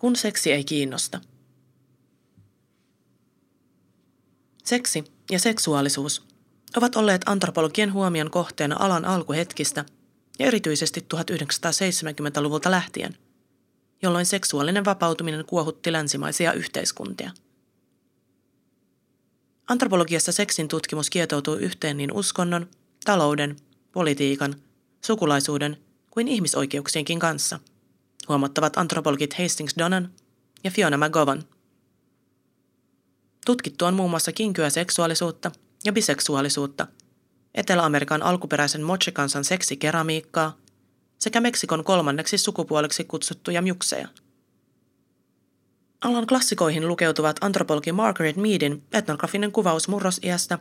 Kun seksi ei kiinnosta. Seksi ja seksuaalisuus ovat olleet antropologien huomion kohteena alan alkuhetkistä ja erityisesti 1970-luvulta lähtien, jolloin seksuaalinen vapautuminen kuohutti länsimaisia yhteiskuntia. Antropologiassa seksin tutkimus kietoutuu yhteen niin uskonnon, talouden, politiikan, sukulaisuuden kuin ihmisoikeuksienkin kanssa, huomattavat antropologit Hastings Donnan ja Fiona McGovern. Tutkittu on muun muassa kinkyä seksuaalisuutta ja biseksuaalisuutta, Etelä-Amerikan alkuperäisen moche-kansan seksikeramiikkaa sekä Meksikon kolmanneksi sukupuoleksi kutsuttuja mjukseja – Alan klassikoihin lukeutuvat antropologi Margaret Meadin etnografinen kuvaus murrosiästä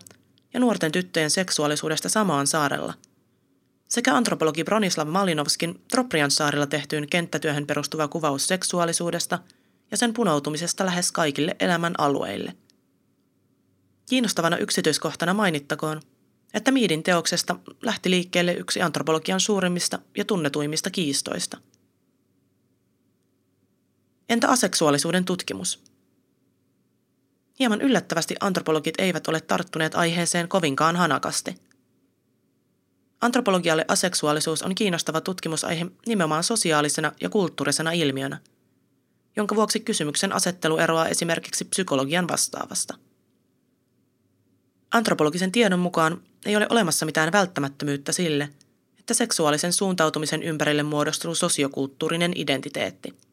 ja nuorten tyttöjen seksuaalisuudesta samaan saarella, sekä antropologi Bronislav Malinovskin Troprian saarilla tehtyyn kenttätyöhön perustuva kuvaus seksuaalisuudesta ja sen punoutumisesta lähes kaikille elämän alueille. Kiinnostavana yksityiskohtana mainittakoon, että Miidin teoksesta lähti liikkeelle yksi antropologian suurimmista ja tunnetuimmista kiistoista – Entä aseksuaalisuuden tutkimus? Hieman yllättävästi antropologit eivät ole tarttuneet aiheeseen kovinkaan hanakasti. Antropologialle aseksuaalisuus on kiinnostava tutkimusaihe nimenomaan sosiaalisena ja kulttuurisena ilmiönä, jonka vuoksi kysymyksen asettelu eroaa esimerkiksi psykologian vastaavasta. Antropologisen tiedon mukaan ei ole olemassa mitään välttämättömyyttä sille, että seksuaalisen suuntautumisen ympärille muodostuu sosiokulttuurinen identiteetti –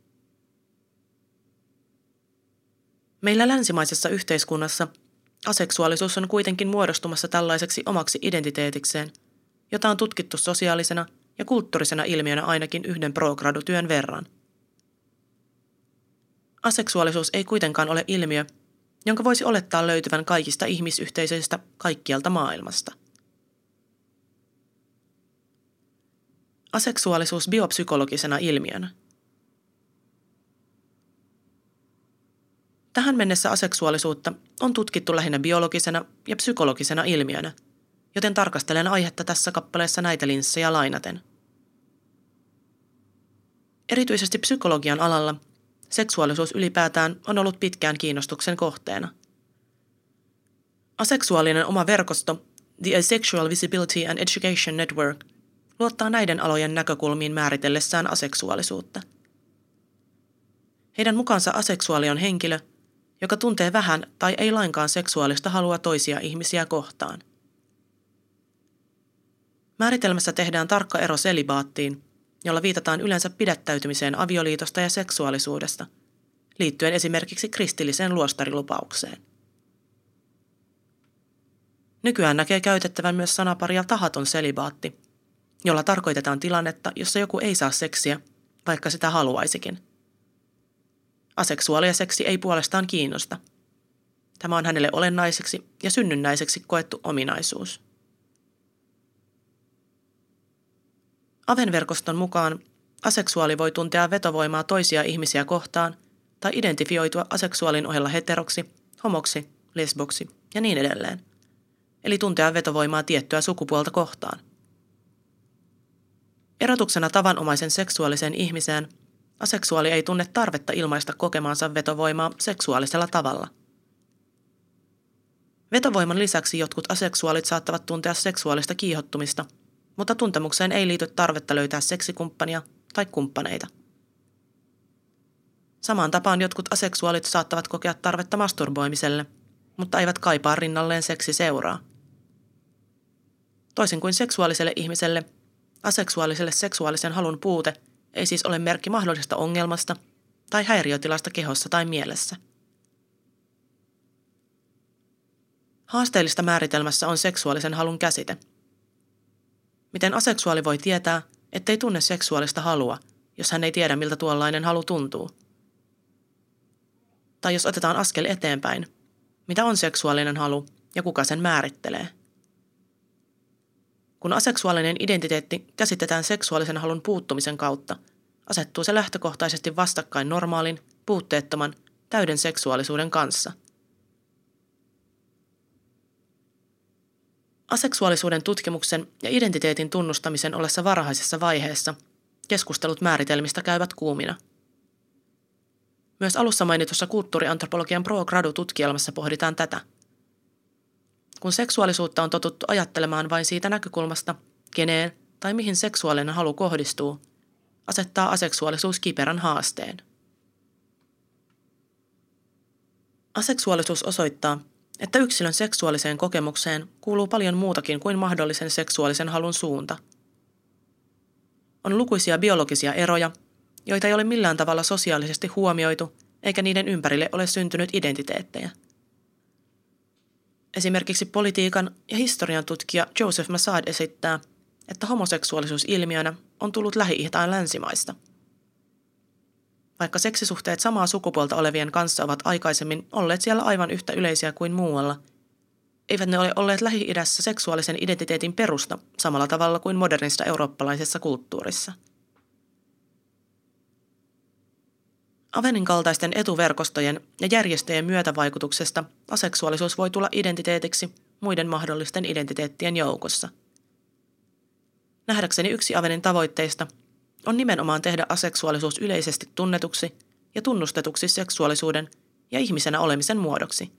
Meillä länsimaisessa yhteiskunnassa aseksuaalisuus on kuitenkin muodostumassa tällaiseksi omaksi identiteetikseen, jota on tutkittu sosiaalisena ja kulttuurisena ilmiönä ainakin yhden progradutyön verran. Aseksuaalisuus ei kuitenkaan ole ilmiö, jonka voisi olettaa löytyvän kaikista ihmisyhteisöistä kaikkialta maailmasta. Aseksuaalisuus biopsykologisena ilmiönä – Tähän mennessä aseksuaalisuutta on tutkittu lähinnä biologisena ja psykologisena ilmiönä, joten tarkastelen aihetta tässä kappaleessa näitä linssejä lainaten. Erityisesti psykologian alalla seksuaalisuus ylipäätään on ollut pitkään kiinnostuksen kohteena. Aseksuaalinen oma verkosto The Asexual Visibility and Education Network luottaa näiden alojen näkökulmiin määritellessään aseksuaalisuutta. Heidän mukaansa aseksuaali on henkilö – joka tuntee vähän tai ei lainkaan seksuaalista halua toisia ihmisiä kohtaan. Määritelmässä tehdään tarkka ero selibaattiin, jolla viitataan yleensä pidättäytymiseen avioliitosta ja seksuaalisuudesta, liittyen esimerkiksi kristilliseen luostarilupaukseen. Nykyään näkee käytettävän myös sanaparia tahaton selibaatti, jolla tarkoitetaan tilannetta, jossa joku ei saa seksiä, vaikka sitä haluaisikin – Aseksuaalia seksi ei puolestaan kiinnosta. Tämä on hänelle olennaiseksi ja synnynnäiseksi koettu ominaisuus. Avenverkoston mukaan aseksuaali voi tuntea vetovoimaa toisia ihmisiä kohtaan tai identifioitua aseksuaalin ohella heteroksi, homoksi, lesboksi ja niin edelleen. Eli tuntea vetovoimaa tiettyä sukupuolta kohtaan. Erotuksena tavanomaisen seksuaaliseen ihmiseen – Aseksuaali ei tunne tarvetta ilmaista kokemaansa vetovoimaa seksuaalisella tavalla. Vetovoiman lisäksi jotkut aseksuaalit saattavat tuntea seksuaalista kiihottumista, mutta tuntemukseen ei liity tarvetta löytää seksikumppania tai kumppaneita. Samaan tapaan jotkut aseksuaalit saattavat kokea tarvetta masturboimiselle, mutta eivät kaipaa rinnalleen seksi seuraa. Toisin kuin seksuaaliselle ihmiselle, aseksuaaliselle seksuaalisen halun puute – ei siis ole merkki mahdollisesta ongelmasta tai häiriötilasta kehossa tai mielessä. Haasteellista määritelmässä on seksuaalisen halun käsite. Miten aseksuaali voi tietää, ettei tunne seksuaalista halua, jos hän ei tiedä, miltä tuollainen halu tuntuu? Tai jos otetaan askel eteenpäin, mitä on seksuaalinen halu ja kuka sen määrittelee? Kun aseksuaalinen identiteetti käsitetään seksuaalisen halun puuttumisen kautta, asettuu se lähtökohtaisesti vastakkain normaalin, puutteettoman, täyden seksuaalisuuden kanssa. Aseksuaalisuuden tutkimuksen ja identiteetin tunnustamisen ollessa varhaisessa vaiheessa keskustelut määritelmistä käyvät kuumina. Myös alussa mainitussa kulttuuriantropologian pro-gradu-tutkielmassa pohditaan tätä. Kun seksuaalisuutta on totuttu ajattelemaan vain siitä näkökulmasta, keneen tai mihin seksuaalinen halu kohdistuu, asettaa aseksuaalisuus kiperän haasteen. Aseksuaalisuus osoittaa, että yksilön seksuaaliseen kokemukseen kuuluu paljon muutakin kuin mahdollisen seksuaalisen halun suunta. On lukuisia biologisia eroja, joita ei ole millään tavalla sosiaalisesti huomioitu, eikä niiden ympärille ole syntynyt identiteettejä. Esimerkiksi politiikan ja historian tutkija Joseph Massad esittää, että homoseksuaalisuus ilmiönä on tullut lähi länsimaista – vaikka seksisuhteet samaa sukupuolta olevien kanssa ovat aikaisemmin olleet siellä aivan yhtä yleisiä kuin muualla, eivät ne ole olleet Lähi-idässä seksuaalisen identiteetin perusta samalla tavalla kuin modernista eurooppalaisessa kulttuurissa. Avenin kaltaisten etuverkostojen ja järjestöjen myötävaikutuksesta aseksuaalisuus voi tulla identiteetiksi muiden mahdollisten identiteettien joukossa. Nähdäkseni yksi Avenin tavoitteista on nimenomaan tehdä aseksuaalisuus yleisesti tunnetuksi ja tunnustetuksi seksuaalisuuden ja ihmisenä olemisen muodoksi.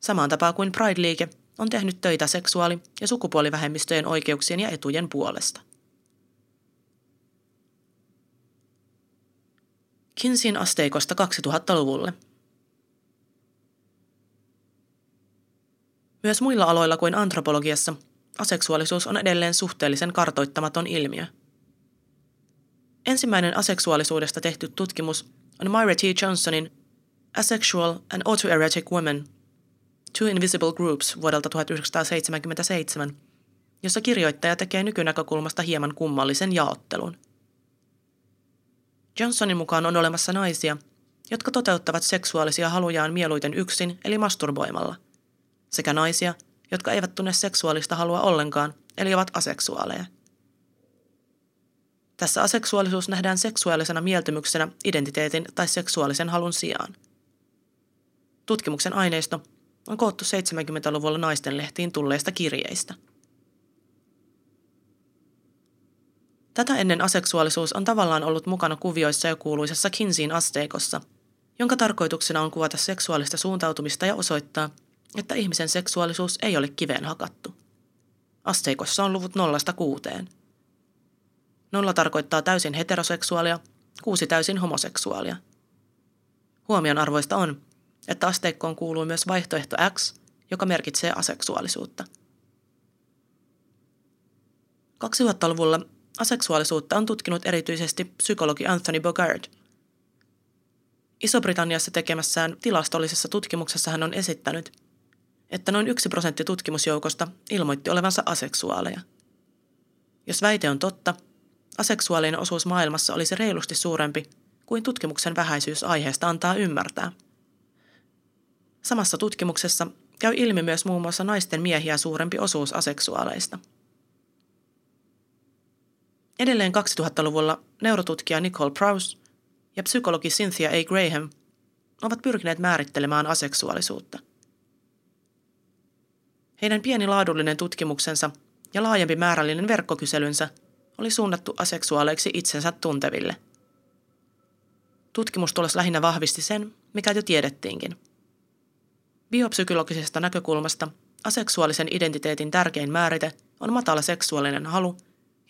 Samaan tapaan kuin Pride-liike on tehnyt töitä seksuaali- ja sukupuolivähemmistöjen oikeuksien ja etujen puolesta. Kinsin asteikosta 2000-luvulle. Myös muilla aloilla kuin antropologiassa aseksuaalisuus on edelleen suhteellisen kartoittamaton ilmiö – Ensimmäinen aseksuaalisuudesta tehty tutkimus on Myra T. Johnsonin Asexual and Autoerotic Women, Two Invisible Groups vuodelta 1977, jossa kirjoittaja tekee nykynäkökulmasta hieman kummallisen jaottelun. Johnsonin mukaan on olemassa naisia, jotka toteuttavat seksuaalisia halujaan mieluiten yksin eli masturboimalla, sekä naisia, jotka eivät tunne seksuaalista halua ollenkaan eli ovat aseksuaaleja. Tässä aseksuaalisuus nähdään seksuaalisena mieltymyksenä identiteetin tai seksuaalisen halun sijaan. Tutkimuksen aineisto on koottu 70-luvulla naisten lehtiin tulleista kirjeistä. Tätä ennen aseksuaalisuus on tavallaan ollut mukana kuvioissa ja kuuluisessa Kinseyin asteikossa, jonka tarkoituksena on kuvata seksuaalista suuntautumista ja osoittaa, että ihmisen seksuaalisuus ei ole kiveen hakattu. Asteikossa on luvut nollasta kuuteen. Nolla tarkoittaa täysin heteroseksuaalia, kuusi täysin homoseksuaalia. Huomionarvoista on, että asteikkoon kuuluu myös vaihtoehto X, joka merkitsee aseksuaalisuutta. 2000-luvulla aseksuaalisuutta on tutkinut erityisesti psykologi Anthony Bogard. Iso-Britanniassa tekemässään tilastollisessa tutkimuksessa hän on esittänyt, että noin yksi prosentti tutkimusjoukosta ilmoitti olevansa aseksuaaleja. Jos väite on totta, aseksuaalinen osuus maailmassa olisi reilusti suurempi kuin tutkimuksen vähäisyys aiheesta antaa ymmärtää. Samassa tutkimuksessa käy ilmi myös muun muassa naisten miehiä suurempi osuus aseksuaaleista. Edelleen 2000-luvulla neurotutkija Nicole Prowse ja psykologi Cynthia A. Graham ovat pyrkineet määrittelemään aseksuaalisuutta. Heidän pieni laadullinen tutkimuksensa ja laajempi määrällinen verkkokyselynsä – oli suunnattu aseksuaaleiksi itsensä tunteville. Tutkimustulos lähinnä vahvisti sen, mikä jo tiedettiinkin. Biopsykologisesta näkökulmasta aseksuaalisen identiteetin tärkein määrite on matala seksuaalinen halu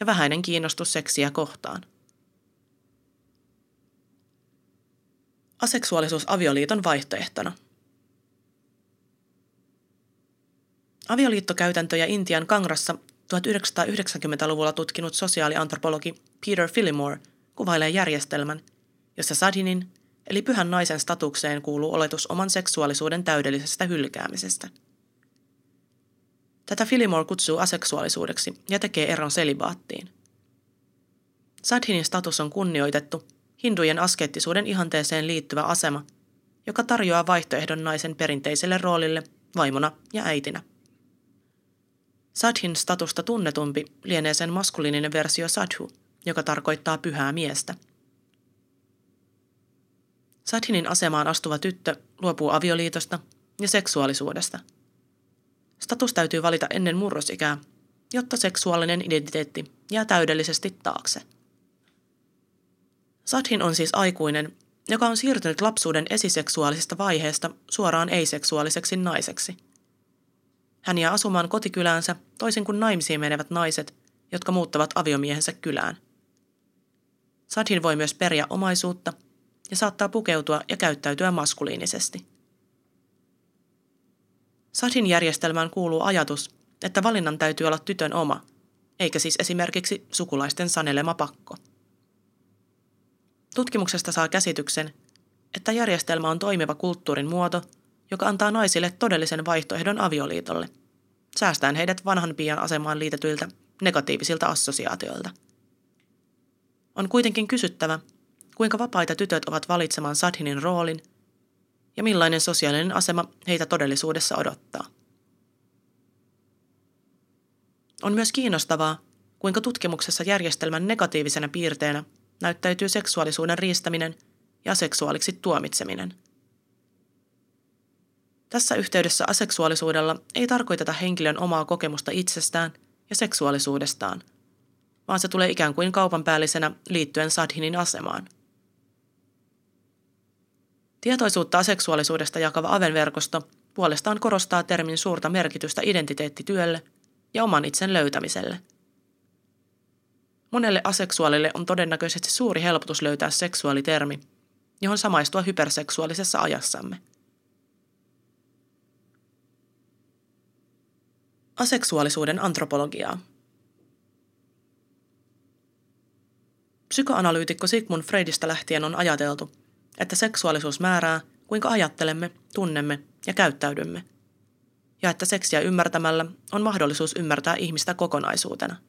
ja vähäinen kiinnostus seksiä kohtaan. Aseksuaalisuus avioliiton vaihtoehtona. Avioliittokäytäntöjä Intian Kangrassa 1990-luvulla tutkinut sosiaaliantropologi Peter Phillimore kuvailee järjestelmän, jossa sadinin eli pyhän naisen statukseen kuuluu oletus oman seksuaalisuuden täydellisestä hylkäämisestä. Tätä Phillimore kutsuu aseksuaalisuudeksi ja tekee eron selibaattiin. Sadhinin status on kunnioitettu, hindujen askettisuuden ihanteeseen liittyvä asema, joka tarjoaa vaihtoehdon naisen perinteiselle roolille vaimona ja äitinä. Sadhin statusta tunnetumpi lienee sen maskuliininen versio sadhu, joka tarkoittaa pyhää miestä. Sadhinin asemaan astuva tyttö luopuu avioliitosta ja seksuaalisuudesta. Status täytyy valita ennen murrosikää, jotta seksuaalinen identiteetti jää täydellisesti taakse. Sadhin on siis aikuinen, joka on siirtynyt lapsuuden esiseksuaalisesta vaiheesta suoraan ei-seksuaaliseksi naiseksi. Hän jää asumaan kotikyläänsä toisin kuin naimisiin menevät naiset, jotka muuttavat aviomiehensä kylään. Sadhin voi myös periä omaisuutta ja saattaa pukeutua ja käyttäytyä maskuliinisesti. Sadhin järjestelmään kuuluu ajatus, että valinnan täytyy olla tytön oma, eikä siis esimerkiksi sukulaisten sanelema pakko. Tutkimuksesta saa käsityksen, että järjestelmä on toimiva kulttuurin muoto, joka antaa naisille todellisen vaihtoehdon avioliitolle, säästäen heidät vanhan pian asemaan liitetyiltä negatiivisilta assosiaatioilta. On kuitenkin kysyttävä, kuinka vapaita tytöt ovat valitsemaan Sadhinin roolin ja millainen sosiaalinen asema heitä todellisuudessa odottaa. On myös kiinnostavaa, kuinka tutkimuksessa järjestelmän negatiivisena piirteenä näyttäytyy seksuaalisuuden riistäminen ja seksuaaliksi tuomitseminen. Tässä yhteydessä aseksuaalisuudella ei tarkoiteta henkilön omaa kokemusta itsestään ja seksuaalisuudestaan, vaan se tulee ikään kuin kaupanpäällisenä liittyen Sadhinin asemaan. Tietoisuutta aseksuaalisuudesta jakava Aven-verkosto puolestaan korostaa termin suurta merkitystä identiteettityölle ja oman itsen löytämiselle – Monelle aseksuaalille on todennäköisesti suuri helpotus löytää seksuaalitermi, johon samaistua hyperseksuaalisessa ajassamme. Aseksuaalisuuden antropologiaa. Psykoanalyytikko Sigmund Freudista lähtien on ajateltu, että seksuaalisuus määrää, kuinka ajattelemme, tunnemme ja käyttäydymme, ja että seksiä ymmärtämällä on mahdollisuus ymmärtää ihmistä kokonaisuutena –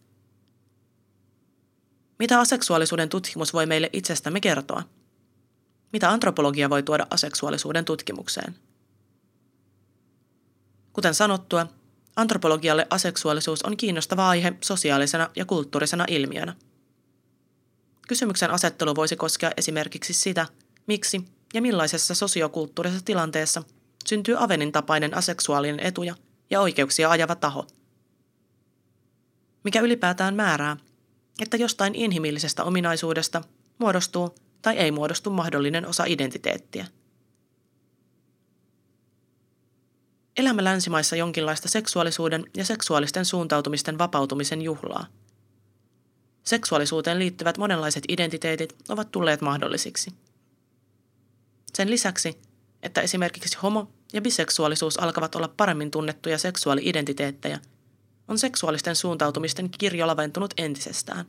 mitä aseksuaalisuuden tutkimus voi meille itsestämme kertoa? Mitä antropologia voi tuoda aseksuaalisuuden tutkimukseen? Kuten sanottua, antropologialle aseksuaalisuus on kiinnostava aihe sosiaalisena ja kulttuurisena ilmiönä. Kysymyksen asettelu voisi koskea esimerkiksi sitä, miksi ja millaisessa sosiokulttuurisessa tilanteessa syntyy Avenin tapainen aseksuaalinen etuja ja oikeuksia ajava taho. Mikä ylipäätään määrää, että jostain inhimillisestä ominaisuudesta muodostuu tai ei muodostu mahdollinen osa identiteettiä. Elämme länsimaissa jonkinlaista seksuaalisuuden ja seksuaalisten suuntautumisten vapautumisen juhlaa. Seksuaalisuuteen liittyvät monenlaiset identiteetit ovat tulleet mahdollisiksi. Sen lisäksi, että esimerkiksi homo- ja biseksuaalisuus alkavat olla paremmin tunnettuja seksuaali-identiteettejä – on seksuaalisten suuntautumisten kirjo laventunut entisestään.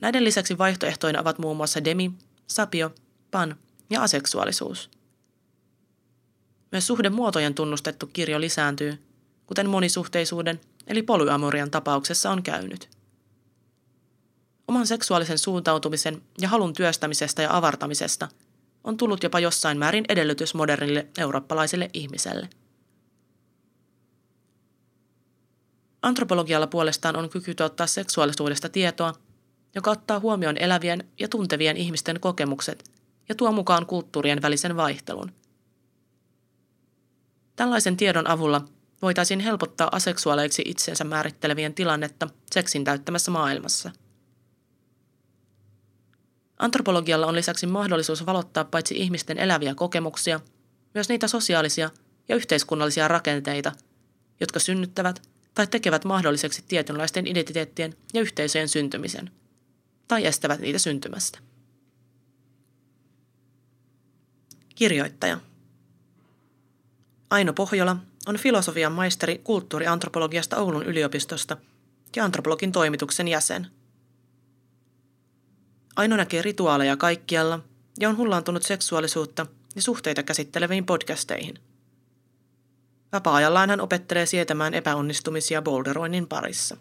Näiden lisäksi vaihtoehtoina ovat muun muassa demi, sapio, pan ja aseksuaalisuus. Myös suhdemuotojen tunnustettu kirjo lisääntyy, kuten monisuhteisuuden eli polyamorian tapauksessa on käynyt. Oman seksuaalisen suuntautumisen ja halun työstämisestä ja avartamisesta on tullut jopa jossain määrin edellytys modernille eurooppalaiselle ihmiselle – Antropologialla puolestaan on kyky tuottaa seksuaalisuudesta tietoa, joka ottaa huomioon elävien ja tuntevien ihmisten kokemukset ja tuo mukaan kulttuurien välisen vaihtelun. Tällaisen tiedon avulla voitaisiin helpottaa aseksuaaleiksi itsensä määrittelevien tilannetta seksin täyttämässä maailmassa. Antropologialla on lisäksi mahdollisuus valottaa paitsi ihmisten eläviä kokemuksia, myös niitä sosiaalisia ja yhteiskunnallisia rakenteita, jotka synnyttävät – tai tekevät mahdolliseksi tietynlaisten identiteettien ja yhteisöjen syntymisen, tai estävät niitä syntymästä. Kirjoittaja Aino Pohjola on filosofian maisteri kulttuuriantropologiasta Oulun yliopistosta ja antropologin toimituksen jäsen. Aino näkee rituaaleja kaikkialla ja on hullaantunut seksuaalisuutta ja suhteita käsitteleviin podcasteihin – Vapaa-ajallaan hän opettelee sietämään epäonnistumisia boulderoinnin parissa.